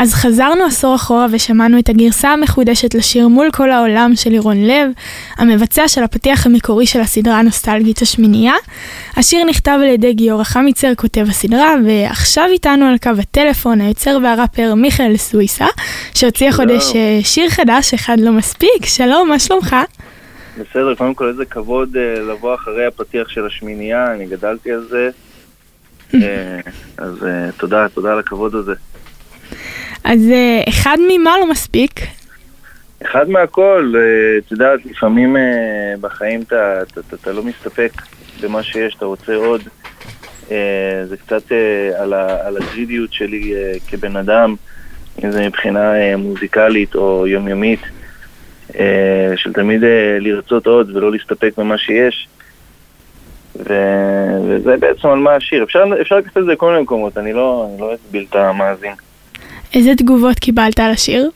אז חזרנו עשור אחורה ושמענו את הגרסה המחודשת לשיר מול כל העולם של לירון לב, המבצע של הפתיח המקורי של הסדרה הנוסטלגית השמינייה. השיר נכתב על ידי גיורא חמיצר, כותב הסדרה, ועכשיו איתנו על קו הטלפון היוצר והראפר מיכאל סוויסה, שהוציא החודש אה, שיר חדש, אחד לא מספיק. שלום, מה שלומך? בסדר, קודם כל איזה כבוד uh, לבוא אחרי הפתיח של השמינייה, אני גדלתי על זה. uh, אז uh, תודה, תודה על הכבוד הזה. אז uh, אחד ממה לא מספיק? אחד מהכל, uh, את יודעת, לפעמים uh, בחיים אתה, אתה, אתה, אתה לא מסתפק במה שיש, אתה רוצה עוד. זה קצת על, ה, על הגרידיות שלי כבן אדם, אם זה מבחינה מוזיקלית או יומיומית. אה, של תמיד אה, לרצות עוד ולא להסתפק במה שיש. ו... וזה בעצם על מה השיר. אפשר, לקחת את זה לכל מיני מקומות, אני לא, לא אסביל את המאזין. איזה תגובות קיבלת על השיר?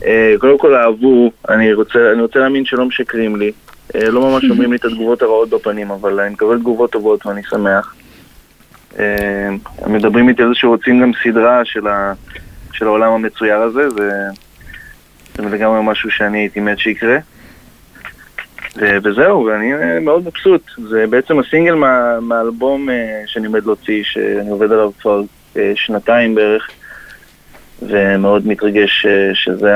Uh, קודם כל אהבו, אני רוצה, אני רוצה להאמין שלא משקרים לי. Uh, לא ממש אומרים לי את התגובות הרעות בפנים, אבל אני מקבל תגובות טובות ואני שמח. הם מדברים איתי על זה שרוצים גם סדרה של, ה, של העולם המצויר הזה, ו... זה לגמרי משהו שאני הייתי מת שיקרה. וזהו, ואני אה, מאוד מבסוט. זה בעצם הסינגל מה, מהאלבום אה, שאני עומד להוציא, שאני עובד עליו כבר אה, שנתיים בערך, ומאוד מתרגש שזה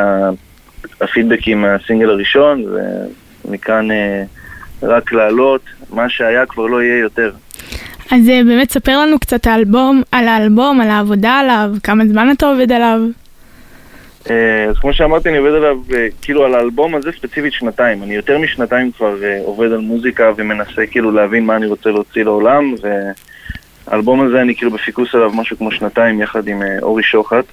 הפידבקים מהסינגל הראשון, ומכאן רק לעלות, מה שהיה כבר לא יהיה יותר. אז באמת ספר לנו קצת האלבום, על האלבום, על העבודה עליו, כמה זמן אתה עובד עליו. אה, אז כמו שאמרתי, אני עובד עליו, אה, כאילו על האלבום הזה ספציפית שנתיים. אני יותר משנתיים כבר אה, עובד על מוזיקה ומנסה כאילו להבין מה אני רוצה להוציא לעולם, והאלבום הזה אני כאילו בפיקוס עליו משהו כמו שנתיים יחד עם אורי שוחט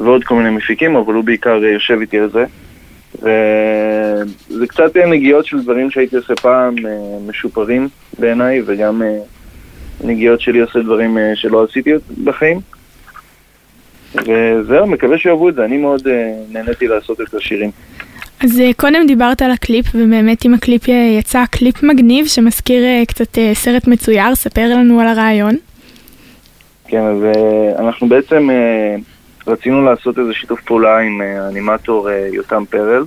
ועוד כל מיני מפיקים, אבל הוא בעיקר יושב איתי על זה. וזה קצת נגיעות של דברים שהייתי עושה פעם משופרים בעיניי, וגם נגיעות שלי עושה דברים שלא עשיתי בחיים. וזהו, מקווה שיאהבו את זה, אני מאוד נהניתי לעשות את השירים. אז קודם דיברת על הקליפ, ובאמת עם הקליפ יצא קליפ מגניב שמזכיר קצת סרט מצויר, ספר לנו על הרעיון. כן, אז אנחנו בעצם רצינו לעשות איזה שיתוף פעולה עם האנימטור אה, יותם פרל.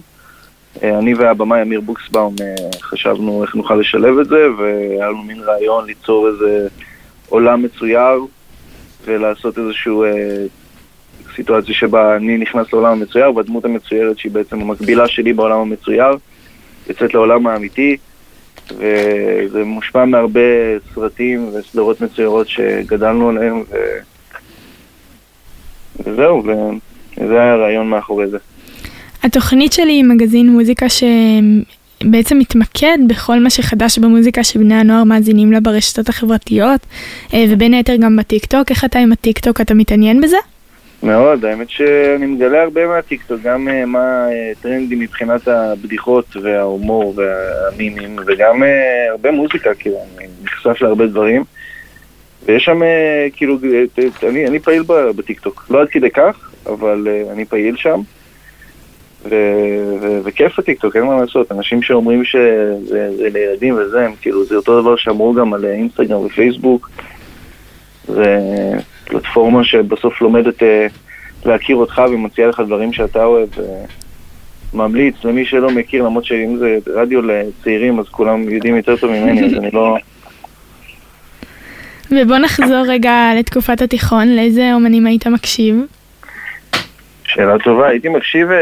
אה, אני והבמאי אמיר בוקסבאום חשבנו איך נוכל לשלב את זה, והיה לנו מין רעיון ליצור איזה עולם מצויר ולעשות איזשהו uh, סיטואציה שבה אני נכנס לעולם המצויר, והדמות המצוירת שהיא בעצם המקבילה שלי בעולם המצויר, יוצאת לעולם האמיתי, וזה מושפע מהרבה סרטים וסדרות מצוירות שגדלנו עליהם, ו... וזהו, וזה היה הרעיון מאחורי זה. התוכנית שלי היא מגזין מוזיקה שבעצם מתמקד בכל מה שחדש במוזיקה שבני הנוער מאזינים לה ברשתות החברתיות, אה, ובין היתר גם בטיקטוק. איך אתה עם הטיקטוק? אתה מתעניין בזה? מאוד, האמת שאני מגלה הרבה מהטיקטוק, גם אה, מה אה, טרנדי מבחינת הבדיחות וההומור והמימים, וגם אה, הרבה מוזיקה, כאילו, אני נחשף להרבה דברים. ויש שם, אה, כאילו, אה, אני, אני פעיל בטיקטוק, לא עד כדי כך, אבל אה, אני פעיל שם. ו- ו- וכיף הטיקטוק, אין מה לעשות, אנשים שאומרים שזה לילדים וזה, הם כאילו, זה אותו דבר שאמרו גם על אינסטגרם ופייסבוק. זה פלטפורמה שבסוף לומדת אה, להכיר אותך ומציעה לך דברים שאתה אוהב. ממליץ למי שלא מכיר, למרות שאם זה רדיו לצעירים אז כולם יודעים יותר טוב ממני, אז אני לא... ובוא נחזור רגע לתקופת התיכון, לאיזה אומנים היית מקשיב? שאלה טובה, הייתי מקשיב uh,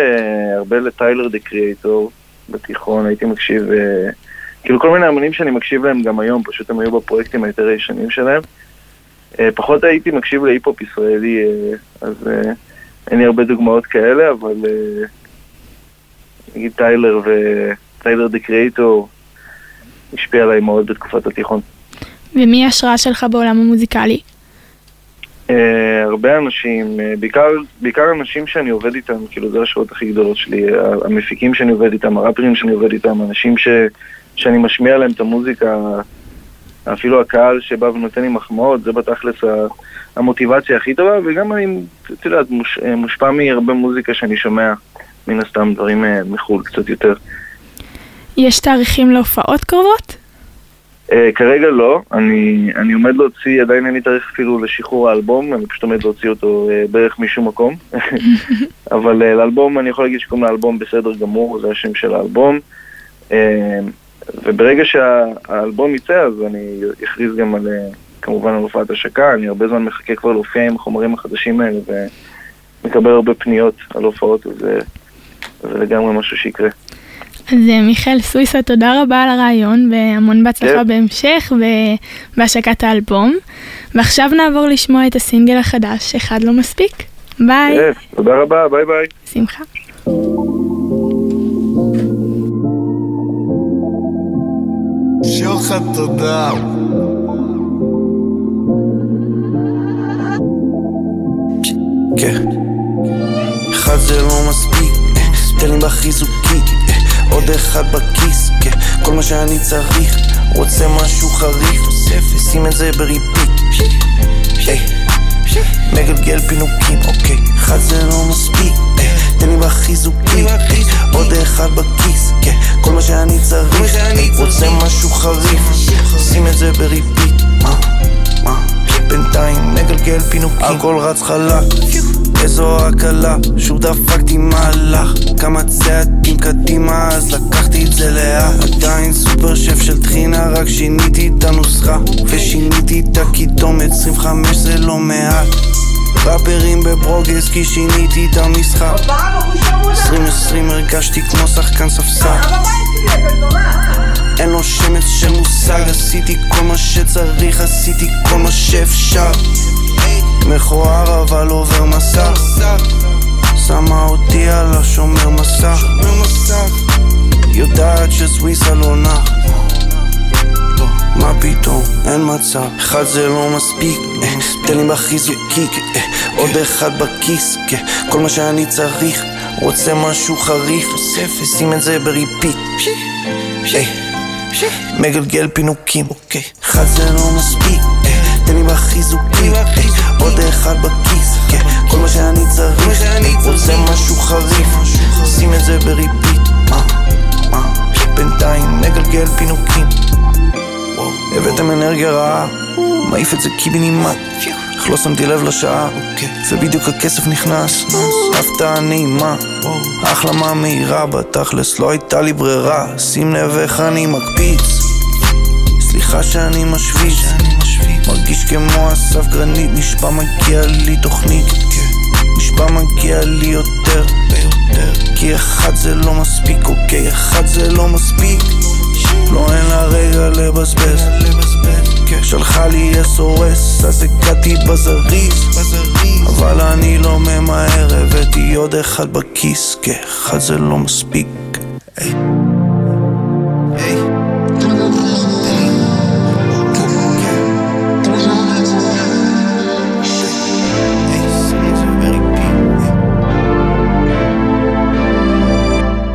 הרבה לטיילר דה קריאטור בתיכון, הייתי מקשיב, uh, כאילו כל מיני אמנים שאני מקשיב להם גם היום, פשוט הם היו בפרויקטים היותר ישנים שלהם. אה, פחות הייתי מקשיב להיפ-הופ ישראלי, אה, אז אה, אין לי הרבה דוגמאות כאלה, אבל נגיד טיילר וטיילר דה קריאטור השפיע עליי מאוד בתקופת התיכון. ומי ההשראה שלך בעולם המוזיקלי? Uh, הרבה אנשים, uh, בעיקר, בעיקר אנשים שאני עובד איתם, כאילו זה השעות הכי גדולות שלי, המפיקים שאני עובד איתם, הראפרים שאני עובד איתם, אנשים ש, שאני משמיע להם את המוזיקה אפילו הקהל שבא ונותן לי מחמאות, זה בתכלס המוטיבציה הכי טובה, וגם אני, את יודעת, מוש, מושפע מהרבה מוזיקה שאני שומע, מן הסתם דברים אה, מחו"ל קצת יותר. יש תאריכים להופעות קרובות? Uh, כרגע לא, אני, אני עומד להוציא, עדיין אין לי תאריך אפילו לשחרור האלבום, אני פשוט עומד להוציא אותו uh, בערך משום מקום. אבל uh, לאלבום, אני יכול להגיד שקוראים לאלבום בסדר גמור, זה השם של האלבום. Uh, וברגע שהאלבום יצא, אז אני אכריז גם על, כמובן על הופעת השקה, אני הרבה זמן מחכה כבר להופיע עם החומרים החדשים האלה, ומקבל הרבה פניות על הופעות, אז זה לגמרי משהו שיקרה. אז אה, מיכאל סוויסה, תודה רבה על הרעיון, והמון בהצלחה yeah. כן. בהמשך ובהשקת האלבום. ועכשיו נעבור לשמוע את הסינגל החדש, אחד לא מספיק. ביי. כן, yes, תודה רבה, ביי ביי. שמחה. שוחד תודה. כן. אחד זה לא מספיק, תן לי בחיזוקי עוד אחד בכיס, כן, כל מה שאני צריך רוצה משהו חריף, שים את זה ב repeat מגלגל פינוקים, אוקיי. אחד זה לא מספיק, תן לי בחיזוקים עוד אחד בכיס, כן, כל מה שאני צריך רוצה משהו חריף, שים את זה ב repeat מה? מה? בינתיים מגלגל פינוקים. הכל רץ חלק איזו הקלה, שוב דפקתי מהלך כמה צעדים קדימה, אז לקחתי את זה לאט. עדיין סופר שף של טחינה, רק שיניתי את הנוסחה. ושיניתי את הקידומת, 25 זה לא מעט. ראפרים בברוגז כי שיניתי את המשחק. 2020 הרגשתי כמו שחקן ספסל. אין לו שמץ של מושג, עשיתי כל מה שצריך, עשיתי כל מה שאפשר מכוער אבל עובר מסך שמה אותי על השומר מסך יודעת שסוויסה לא נח מה פתאום, אין מצב. אחד זה לא מספיק, אה, תן לי בחיזוקי אה, עוד אחד בכיס, כל מה שאני צריך. רוצה משהו חריף, שים את זה ב repeat מגלגל פינוקים, אוקיי. אחד זה לא מספיק, אה, תן לי בחיזוקים עוד אחד בכיס, כן, כל מה שאני צריך רוצה משהו חריף, שים את זה ב repeat, מה, מה, בינתיים מגלגל פינוקים. הבאתם אנרגיה רעה, מעיף את זה קיבינימט אך לא שמתי לב לשעה, ובדיוק הכסף נכנס, הפתעה נעימה, החלמה מהירה בתכלס, לא הייתה לי ברירה, שים לב איך אני מקפיץ, סליחה שאני משוויץ, כמו אסף גרנית נשבע מגיע לי תוכנית כן. נשבע מגיע לי יותר ויותר כי אחד זה לא מספיק, אוקיי, אחד זה לא מספיק. לא אין לה רגע לבזבז. כן, שלחה לי SOS, אז הגעתי בזריז. אבל אני לא ממהר, הבאתי עוד אחד בכיס. כי אחד זה לא מספיק. היי. hey.